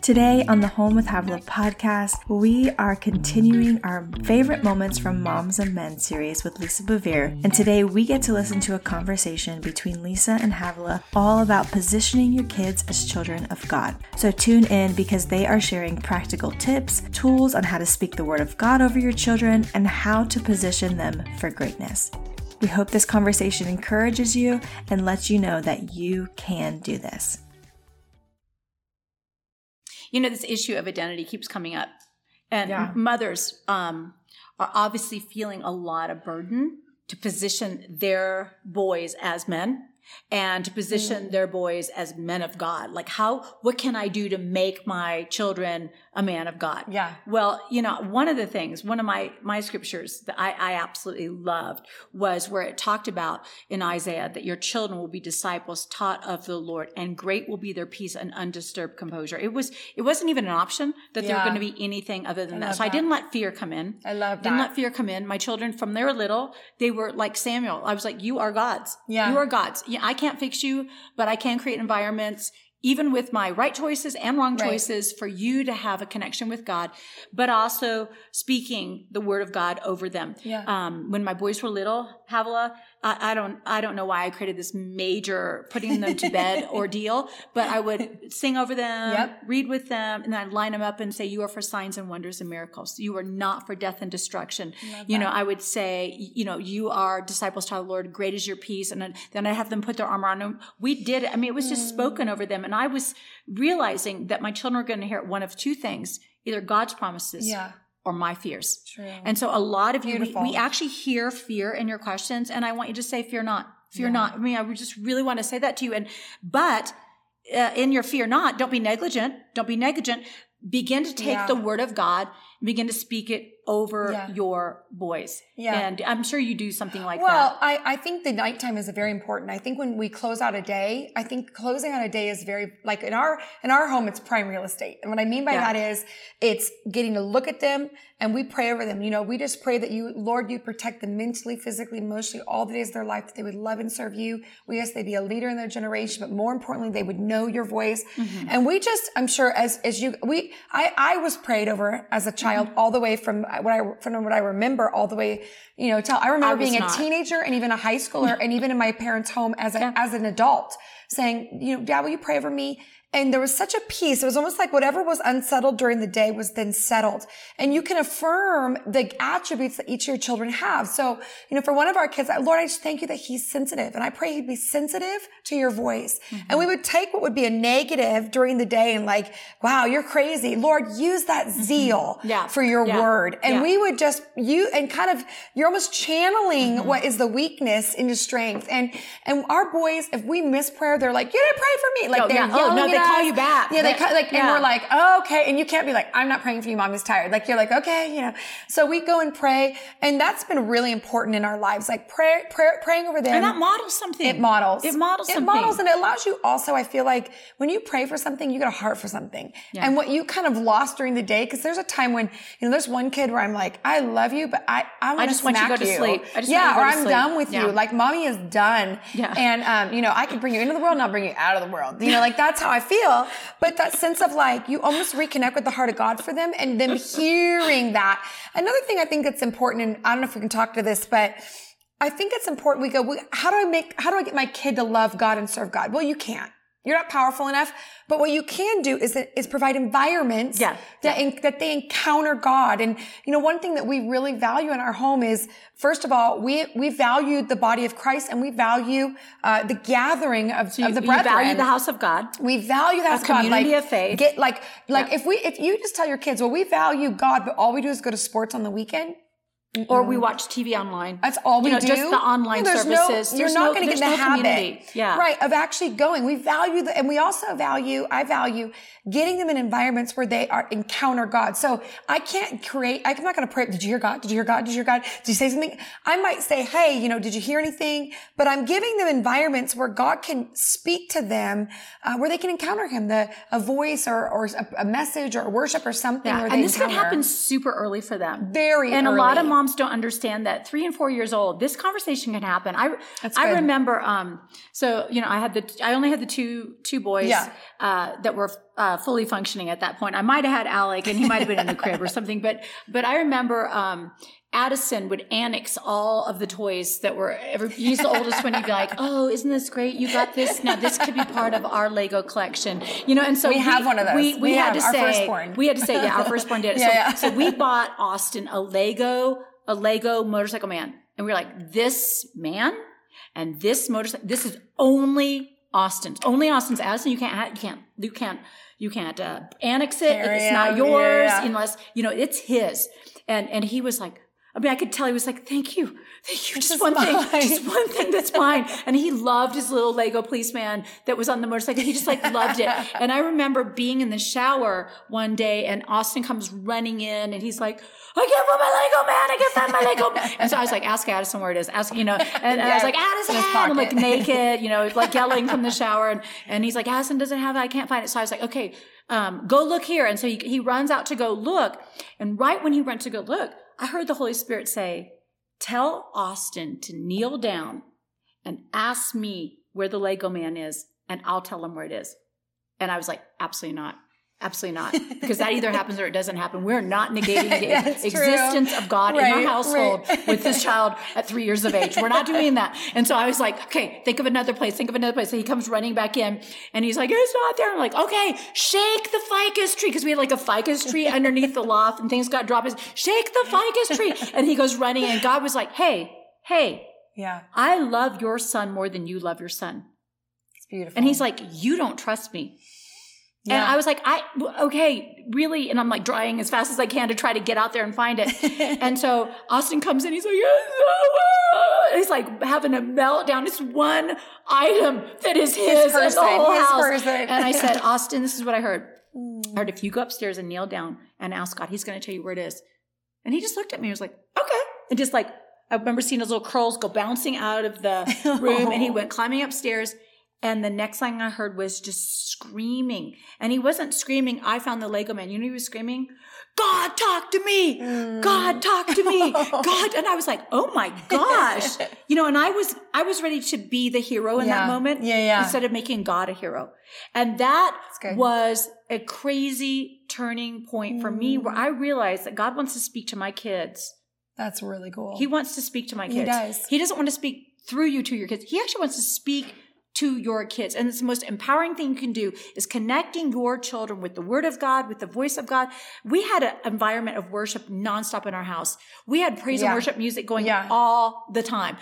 Today on the Home with Havilah podcast, we are continuing our favorite moments from Moms and Men series with Lisa Bevere. And today we get to listen to a conversation between Lisa and Havilah all about positioning your kids as children of God. So tune in because they are sharing practical tips, tools on how to speak the word of God over your children, and how to position them for greatness. We hope this conversation encourages you and lets you know that you can do this you know, this issue of identity keeps coming up. And yeah. mothers um, are obviously feeling a lot of burden to position their boys as men and to position mm. their boys as men of God. Like how, what can I do to make my children a man of God? Yeah. Well, you know, one of the things, one of my, my scriptures that I, I absolutely loved was where it talked about in Isaiah that your children will be disciples taught of the Lord and great will be their peace and undisturbed composure. It was, it wasn't even an option that yeah. there were going to be anything other than that. So that. I didn't let fear come in. I love that. Didn't let fear come in. My children from they were little, they were like Samuel. I was like, you are God's. Yeah. You are God's. I can't fix you, but I can create environments even with my right choices and wrong choices right. for you to have a connection with God, but also speaking the word of God over them. Yeah. Um, when my boys were little, Havilah, I, I, don't, I don't know why I created this major putting them to bed ordeal, but I would sing over them, yep. read with them, and then I'd line them up and say, you are for signs and wonders and miracles. You are not for death and destruction. You know, I would say, you know, you are disciples to the Lord. Great is your peace. And then I have them put their armor on them. We did it. I mean, it was just mm. spoken over them. And I was realizing that my children were going to hear one of two things, either God's promises yeah or my fears. True. And so a lot of you, we, we, actually hear fear in your questions. And I want you to say, fear not, fear yeah. not. I mean, I just really want to say that to you. And, but uh, in your fear not, don't be negligent. Don't be negligent. Begin to take yeah. the word of God begin to speak it over yeah. your boys. Yeah. And I'm sure you do something like well, that. Well, I, I think the nighttime is very important. I think when we close out a day, I think closing out a day is very, like in our, in our home, it's prime real estate. And what I mean by yeah. that is it's getting to look at them and we pray over them. You know, we just pray that you, Lord, you protect them mentally, physically, emotionally, all the days of their life, that they would love and serve you. We ask they be a leader in their generation, but more importantly, they would know your voice. Mm-hmm. And we just, I'm sure as, as you, we, I, I was prayed over as a child mm-hmm. all the way from what I, from what I remember all the way, you know, till I remember I being not. a teenager and even a high schooler and even in my parents' home as a, yeah. as an adult saying, you know, dad, will you pray for me? And there was such a peace. It was almost like whatever was unsettled during the day was then settled. And you can affirm the attributes that each of your children have. So, you know, for one of our kids, Lord, I just thank you that he's sensitive. And I pray he'd be sensitive to your voice. Mm-hmm. And we would take what would be a negative during the day and like, wow, you're crazy. Lord, use that mm-hmm. zeal yeah. for your yeah. word. And yeah. we would just, you, and kind of, you're almost channeling mm-hmm. what is the weakness into strength. And, and our boys, if we miss prayer, they're like, you didn't pray for me. Like oh, they're yelling oh, no, call you back. Yeah, they call, like, yeah. and we're like, oh, okay. And you can't be like, I'm not praying for you. Mommy's tired. Like, you're like, okay, you know. So we go and pray. And that's been really important in our lives. Like prayer, prayer, praying over them. And that models something. It models. It models it something. It models and it allows you also, I feel like when you pray for something, you get a heart for something. Yeah. And what you kind of lost during the day, cause there's a time when, you know, there's one kid where I'm like, I love you, but I, I'm I just want you to go you. to sleep. I just yeah, or I'm sleep. done with yeah. you. Like mommy is done. Yeah. And, um, you know, I can bring you into the world and I'll bring you out of the world. You know, like that's how I feel. But that sense of like, you almost reconnect with the heart of God for them and them hearing that. Another thing I think that's important, and I don't know if we can talk to this, but I think it's important. We go, how do I make, how do I get my kid to love God and serve God? Well, you can't. You're not powerful enough. But what you can do is, is provide environments yeah. that, yeah. In, that they encounter God. And, you know, one thing that we really value in our home is, first of all, we, we value the body of Christ and we value, uh, the gathering of, so you, of the brethren. You value the house of God. We value the house of God. community like, of faith. Get like, like yeah. if we, if you just tell your kids, well, we value God, but all we do is go to sports on the weekend Mm-mm. Or we watch TV online. That's all we you know, do. Just the online yeah, services. No, you're not no, going to get the no habit, community. yeah, right, of actually going. We value the, and we also value. I value getting them in environments where they are encounter God. So I can't create. I'm not going to pray. Did you hear God? Did you hear God? Did you hear God? Did you say something? I might say, Hey, you know, did you hear anything? But I'm giving them environments where God can speak to them, uh, where they can encounter Him, the a voice or or a, a message or worship or something. Yeah, and this encounter. can happen super early for them. Very, and early. a lot of moms moms don't understand that three and four years old, this conversation can happen. I I remember, um, so you know, I had the I only had the two two boys Yeah. uh, that were uh, fully functioning at that point. I might have had Alec, and he might have been in the crib or something. But but I remember um, Addison would annex all of the toys that were. Every, he's the oldest one. He'd be like, "Oh, isn't this great? You got this. Now this could be part of our Lego collection." You know, and so We have one of those. We, we, We had have to say we had to say yeah, our firstborn did it. Yeah, so, yeah. so we bought Austin a Lego a Lego motorcycle man, and we were like, "This man and this motorcycle. This is only Austin's. Only Austin's. Addison, you can't. You can't. You can't. You can't uh, annex it. Carry it's not yours yeah. unless you know it's his." And and he was like. I mean, I could tell he was like, "Thank you, thank you." Just one thing, just one thing that's mine. And he loved his little Lego policeman that was on the motorcycle. He just like loved it. And I remember being in the shower one day, and Austin comes running in, and he's like, "I can't find my Lego man! I can't find my Lego." Man. And so I was like, "Ask Addison where it is." Ask you know, and, and I was like, "Addison," I'm like naked, you know, like yelling from the shower, and and he's like, "Addison doesn't have it. I can't find it." So I was like, "Okay." Um, go look here. And so he, he runs out to go look. And right when he went to go look, I heard the Holy Spirit say, Tell Austin to kneel down and ask me where the Lego man is, and I'll tell him where it is. And I was like, Absolutely not. Absolutely not. Because that either happens or it doesn't happen. We're not negating the That's true. existence of God in Right, our household right. with this child at three years of age. We're not doing that. And so I was like, okay, think of another place, think of another place. So he comes running back in and he's like, it's not there. I'm like, okay, shake the ficus tree. Cause we had like a ficus tree underneath the loft and things got dropped. Shake the ficus tree. And he goes running and God was like, hey, hey, Yeah, I love your son more than you love your son. it's beautiful. And he's like, you don't trust me. And I was like, I, okay, really? And I'm like drying as fast as I can to try to get out there and find it. and so Austin comes in, he's like, oh, uh," he's like having a meltdown. It's one item that is his, in person, the whole his house. person. And I said, Austin, this is what I heard. I heard if you go upstairs and kneel down and ask God, he's going to tell you where it is. And he just looked at me and was like, okay. And just like, I remember seeing his little curls go bouncing out of the room and he went climbing upstairs. And the next thing I heard was just screaming. And he wasn't screaming, I found the Lego man. You know, he was screaming, God, talk to me. God, talk to me. Mm. God. And I was like, oh my gosh. You know, and I was, I was ready to be the hero in that moment. Yeah, yeah. Instead of making God a hero. And that was a crazy turning point for me where mm. I realized that God wants to speak to my kids. That's really cool. He wants to speak to my kids. He does. He doesn't want to speak through you to your kids. He actually wants to speak to your kids. And it's the most empowering thing you can do is connecting your children with the word of God, with the voice of God. We had an environment of worship nonstop in our house. We had praise and worship music going Yeah. all the time.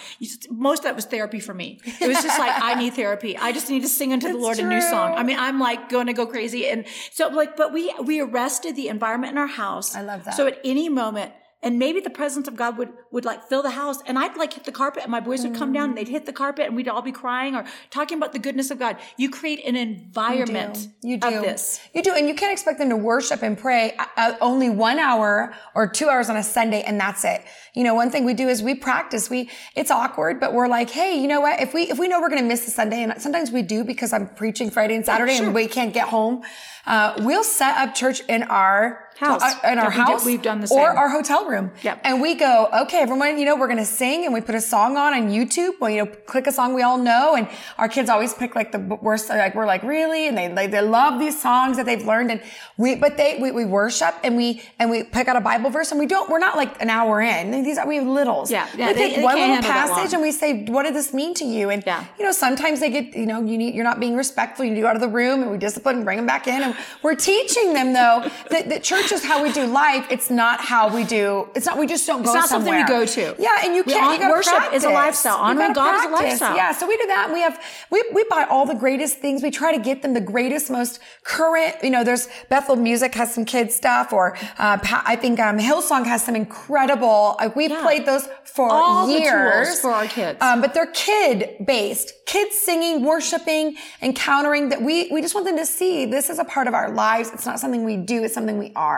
Most of that was therapy for me. It was just like, I need therapy. I just need to sing unto the It's Lord a new song. I mean, I'm like going to go crazy. And so like, but we, we arrested the environment in our house. I love that. So at any moment, and maybe the presence of God would would like fill the house, and I'd like hit the carpet, and my boys would come down, and they'd hit the carpet, and we'd all be crying or talking about the goodness of God. You create an environment You do. of this. You do. And you can't expect them to worship and pray uh, only one hour or two hours on a Sunday and that's it. You know, one thing we do is we practice. We, it's awkward, but we're like, hey, you know what? If we, if we know we're going to miss the Sunday and sometimes we do because I'm preaching Friday and Saturday and we can't get home, uh, we'll set up church in our House. uh, in our Yeah, we house. we've done the Or our hotel room. Yep. And we go, okay, everyone, you know, we're going to sing and we put a song on on YouTube. Well, you know, click a song we all know. And our kids always pick like the worst, like, we're like, really? And they, they, they love these songs that they've learned. And we, but they, we, we worship and we, and we pick out a Bible verse and we don't, we're not like an hour in. These are, we have littles. Yeah, yeah, we they- pick they one little passage and we say, what did this mean to you? And, Yeah. you know, sometimes they get, you know, you need, you're not being respectful. You need to go out of the room and we discipline and bring them back in. And we're teaching them though that, that church is how we do life. It's not how we do, it's not, we just don't go It's not something we go to. Yeah. And you can't, you worship is a lifestyle. Honoring God is a lifestyle. Yeah. So we do that and we have, we, we buy all the greatest things. We try to get them the greatest, most current, you know, there's Bethel Music has some kids stuff or, uh, I think, um, Hillsong has some incredible, like we've Yeah. played those for All years. for our kids. Um, but they're kid based, kids singing, worshiping, encountering that we, we just want them to see this is a part of our lives. It's not something we do. It's something we are.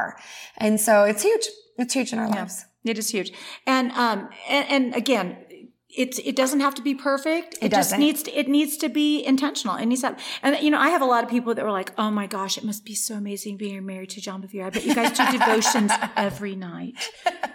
And so it's huge. It's huge in our lives. It is huge. And um and, and again, it's it doesn't have to be perfect. It, just doesn't. needs to it needs to be intentional. It needs to and you know, I have a lot of people that were like, Oh my gosh, it must be so amazing being married to John Bevere. I bet you guys do devotions every night.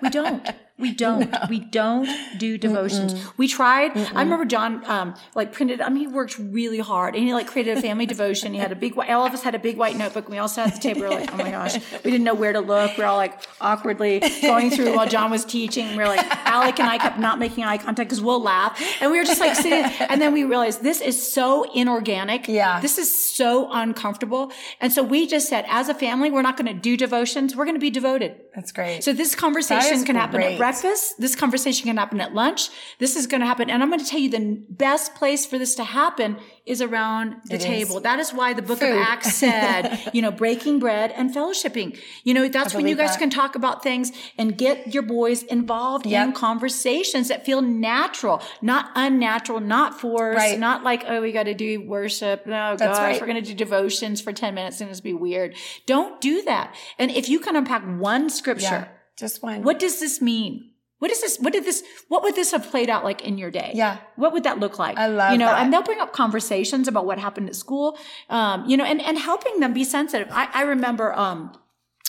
We don't. We don't. No. We don't do devotions. Mm-mm. We tried. Mm-mm. I remember John, um, like printed. I mean, he worked really hard, and he like created a family devotion. He had a big. All of us had a big white notebook. And We all sat at the table. We were like, oh my gosh, we didn't know where to look. We are all like awkwardly going through while John was teaching. We are like, Alec and I kept not making eye contact because we'll laugh, and we were just like sitting. And then we realized this is so inorganic. Yeah, this is so uncomfortable. And so we just said, as a family, we're not going to do devotions. We're going to be devoted. That's great. So this conversation can happen at breakfast. This conversation can happen at lunch. This is going to happen. And I'm going to tell you the best place for this to happen is around the it table. Is. That is why the book Food. of Acts said, you know, breaking bread and fellowshipping. You know, that's when you guys that. can talk about things and get your boys involved yep. in conversations that feel natural, not unnatural, not forced, right. not like, oh, we got to do worship. No, that's gosh, right. we're going to do devotions for 10 minutes and it's be weird. Don't do that. And if you can unpack one scripture, yeah, just one. What does this mean? What is this? What did this? What would this have played out like in your day? Yeah. What would that look like? I love you know, that. and they'll bring up conversations about what happened at school. Um, you know, and and helping them be sensitive. I, I remember um,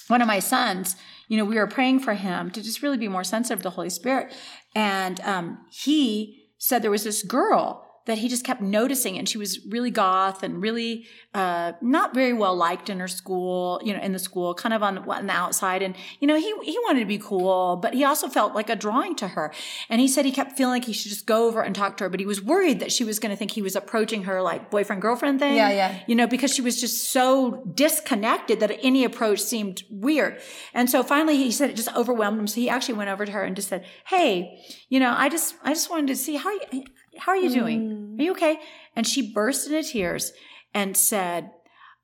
one of my sons. You know, we were praying for him to just really be more sensitive to the Holy Spirit, and um, he said there was this girl that he just kept noticing and she was really goth and really uh, not very well liked in her school you know in the school kind of on, on the outside. And you know he, he wanted to be cool but he also felt like a drawing to her. And he said he kept feeling like he should just go over and talk to her but he was worried that she was going to think he was approaching her like boyfriend girlfriend thing. Yeah yeah. You know because she was just so disconnected that any approach seemed weird. And so finally he said it just overwhelmed him. So he actually went over to her and just said hey you know i just i just wanted to see how you how are you doing? Mm. Are you okay? And she burst into tears and said,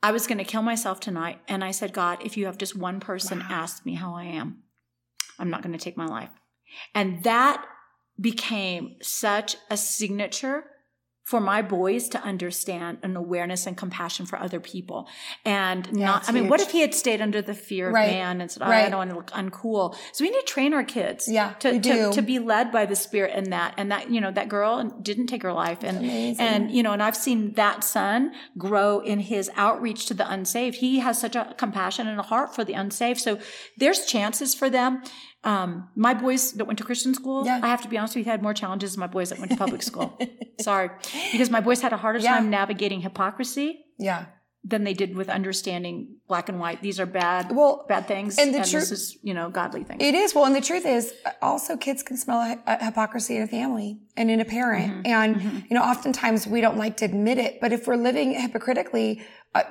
I was going to kill myself tonight. And I said, God, if you have just one person wow. ask me how I am, I'm not going to take my life. And that became such a signature for my boys to understand an awareness and compassion for other people and yeah, not, I mean, huge. what if he had stayed under the fear of man and said, oh, right. I don't want to look uncool. So we need to train our kids yeah, to, to, to, be led by the spirit and that, and that, you know, that girl didn't take her life. And, and, you know, and I've seen that son grow in his outreach to the unsaved. He has such a compassion and a heart for the unsaved. So there's chances for them. Um, my boys that went to Christian school, yeah. I have to be honest with you, had more challenges than my boys that went to public school. Sorry. Because my boys had a harder yeah. time navigating hypocrisy. Yeah. Than they did with understanding black and white. These are bad, well, bad things, and, the and this is, you know, godly things. It is well, and the truth is, also kids can smell a, a hypocrisy in a family and in a parent, mm-hmm. and mm-hmm. you know, oftentimes we don't like to admit it, but if we're living hypocritically,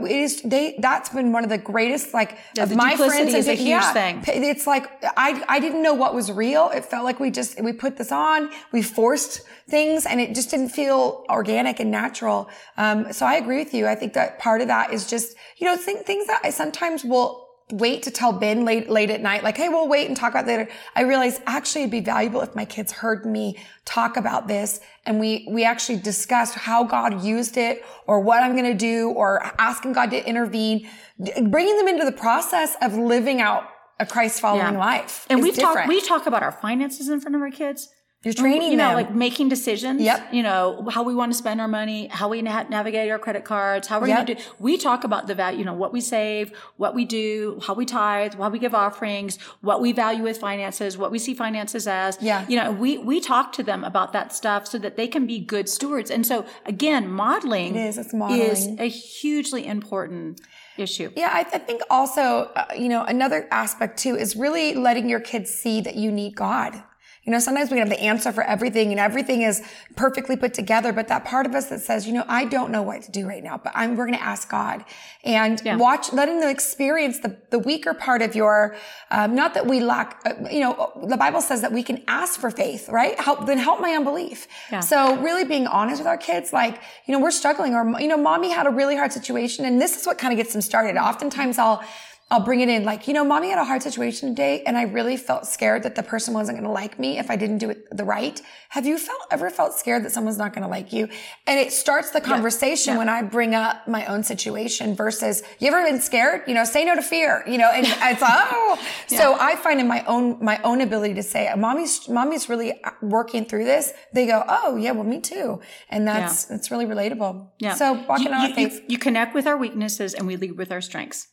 it is they that's been one of the greatest like yeah, of my friends is a huge yeah, thing. It's like i i didn't know what was real. It felt like we just we put this on we forced things and it just didn't feel organic and natural. Um, so i agree with you. I think that part of that is just you know th- things that i sometimes will wait to tell Ben late, late at night, like, hey, we'll wait and talk about later. I realized actually it'd be valuable if my kids heard me talk about this and we, we actually discussed how God used it or what I'm going to do or asking God to intervene, bringing them into the process of living out a Christ following yeah. life. And we talk, we talk about our finances in front of our kids. You're training you know, them. like making decisions. Yep. You know, how we want to spend our money, how we na- navigate our credit cards, how we're yep. going to do. We talk about the value, you know, what we save, what we do, how we tithe, how we give offerings, what we value with finances, what we see finances as. Yeah. You know, we, we talk to them about that stuff so that they can be good stewards. And so again, modeling it is, it's modeling. is a hugely important issue. Yeah, I, I think also, uh, you know, another aspect too is really letting your kids see that you need God. You know, sometimes we have the answer for everything and everything is perfectly put together, but that part of us that says, you know, I don't know what to do right now, but I'm, we're going to ask God and yeah. watch, letting them experience the, the weaker part of your, um, not that we lack, uh, you know, the Bible says that we can ask for faith, right? Help, then help my unbelief. Yeah. So really being honest with our kids, like, you know, we're struggling or, you know, mommy had a really hard situation and this is what kind of gets them started. Oftentimes I'll, I'll bring it in like, you know, mommy had a hard situation today and I really felt scared that the person wasn't going to like me if I didn't do it the right. Have you felt, ever felt scared that someone's not going to like you? And it starts the conversation yeah. Yeah. when I bring up my own situation versus you ever been scared? You know, say no to fear, you know, and it's, oh, yeah. so I find in my own, my own ability to say, mommy's, mommy's really uh, working through this. They go, oh yeah, well, me too. And that's, it's really relatable. Yeah. So walking you, on you, faith. You, you connect with our weaknesses and we lead with our strengths.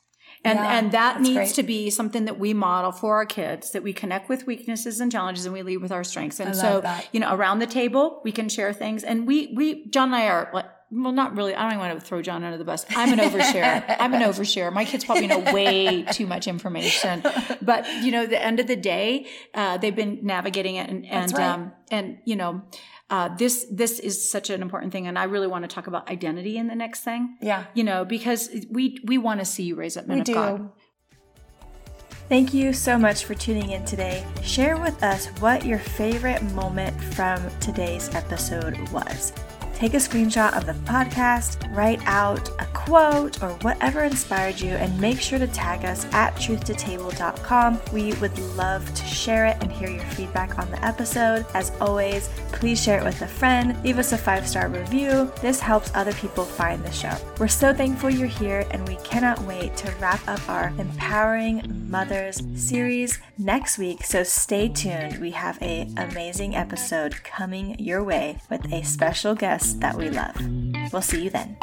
And, Yeah, and that needs great. to be something that we model for our kids that we connect with weaknesses and challenges and we lead with our strengths. And so, that. you know, around the table, we can share things. And we, we, John and I are like, well, not really. I don't even want to throw John under the bus. I'm an overshare. I'm an overshare. My kids probably know way too much information. But, you know, the end of the day, uh, they've been navigating it and, and, right. um, and, you know, uh, this, this is such an important thing. And I really want to talk about identity in the next thing. Yeah. You know, because we, we want to see you raise up men We of do. God. Thank you so much for tuning in today. Share with us what your favorite moment from today's episode was. Take a screenshot of the podcast, write out a quote or whatever inspired you, and make sure to tag us at truthtotable.com. We would love to share it and hear your feedback on the episode. As always, please share it with a friend, leave us a five star review. This helps other people find the show. We're so thankful you're here, and we cannot wait to wrap up our Empowering Mothers series next week. So stay tuned. We have a amazing episode coming your way with a special guest that we love. We'll see you then.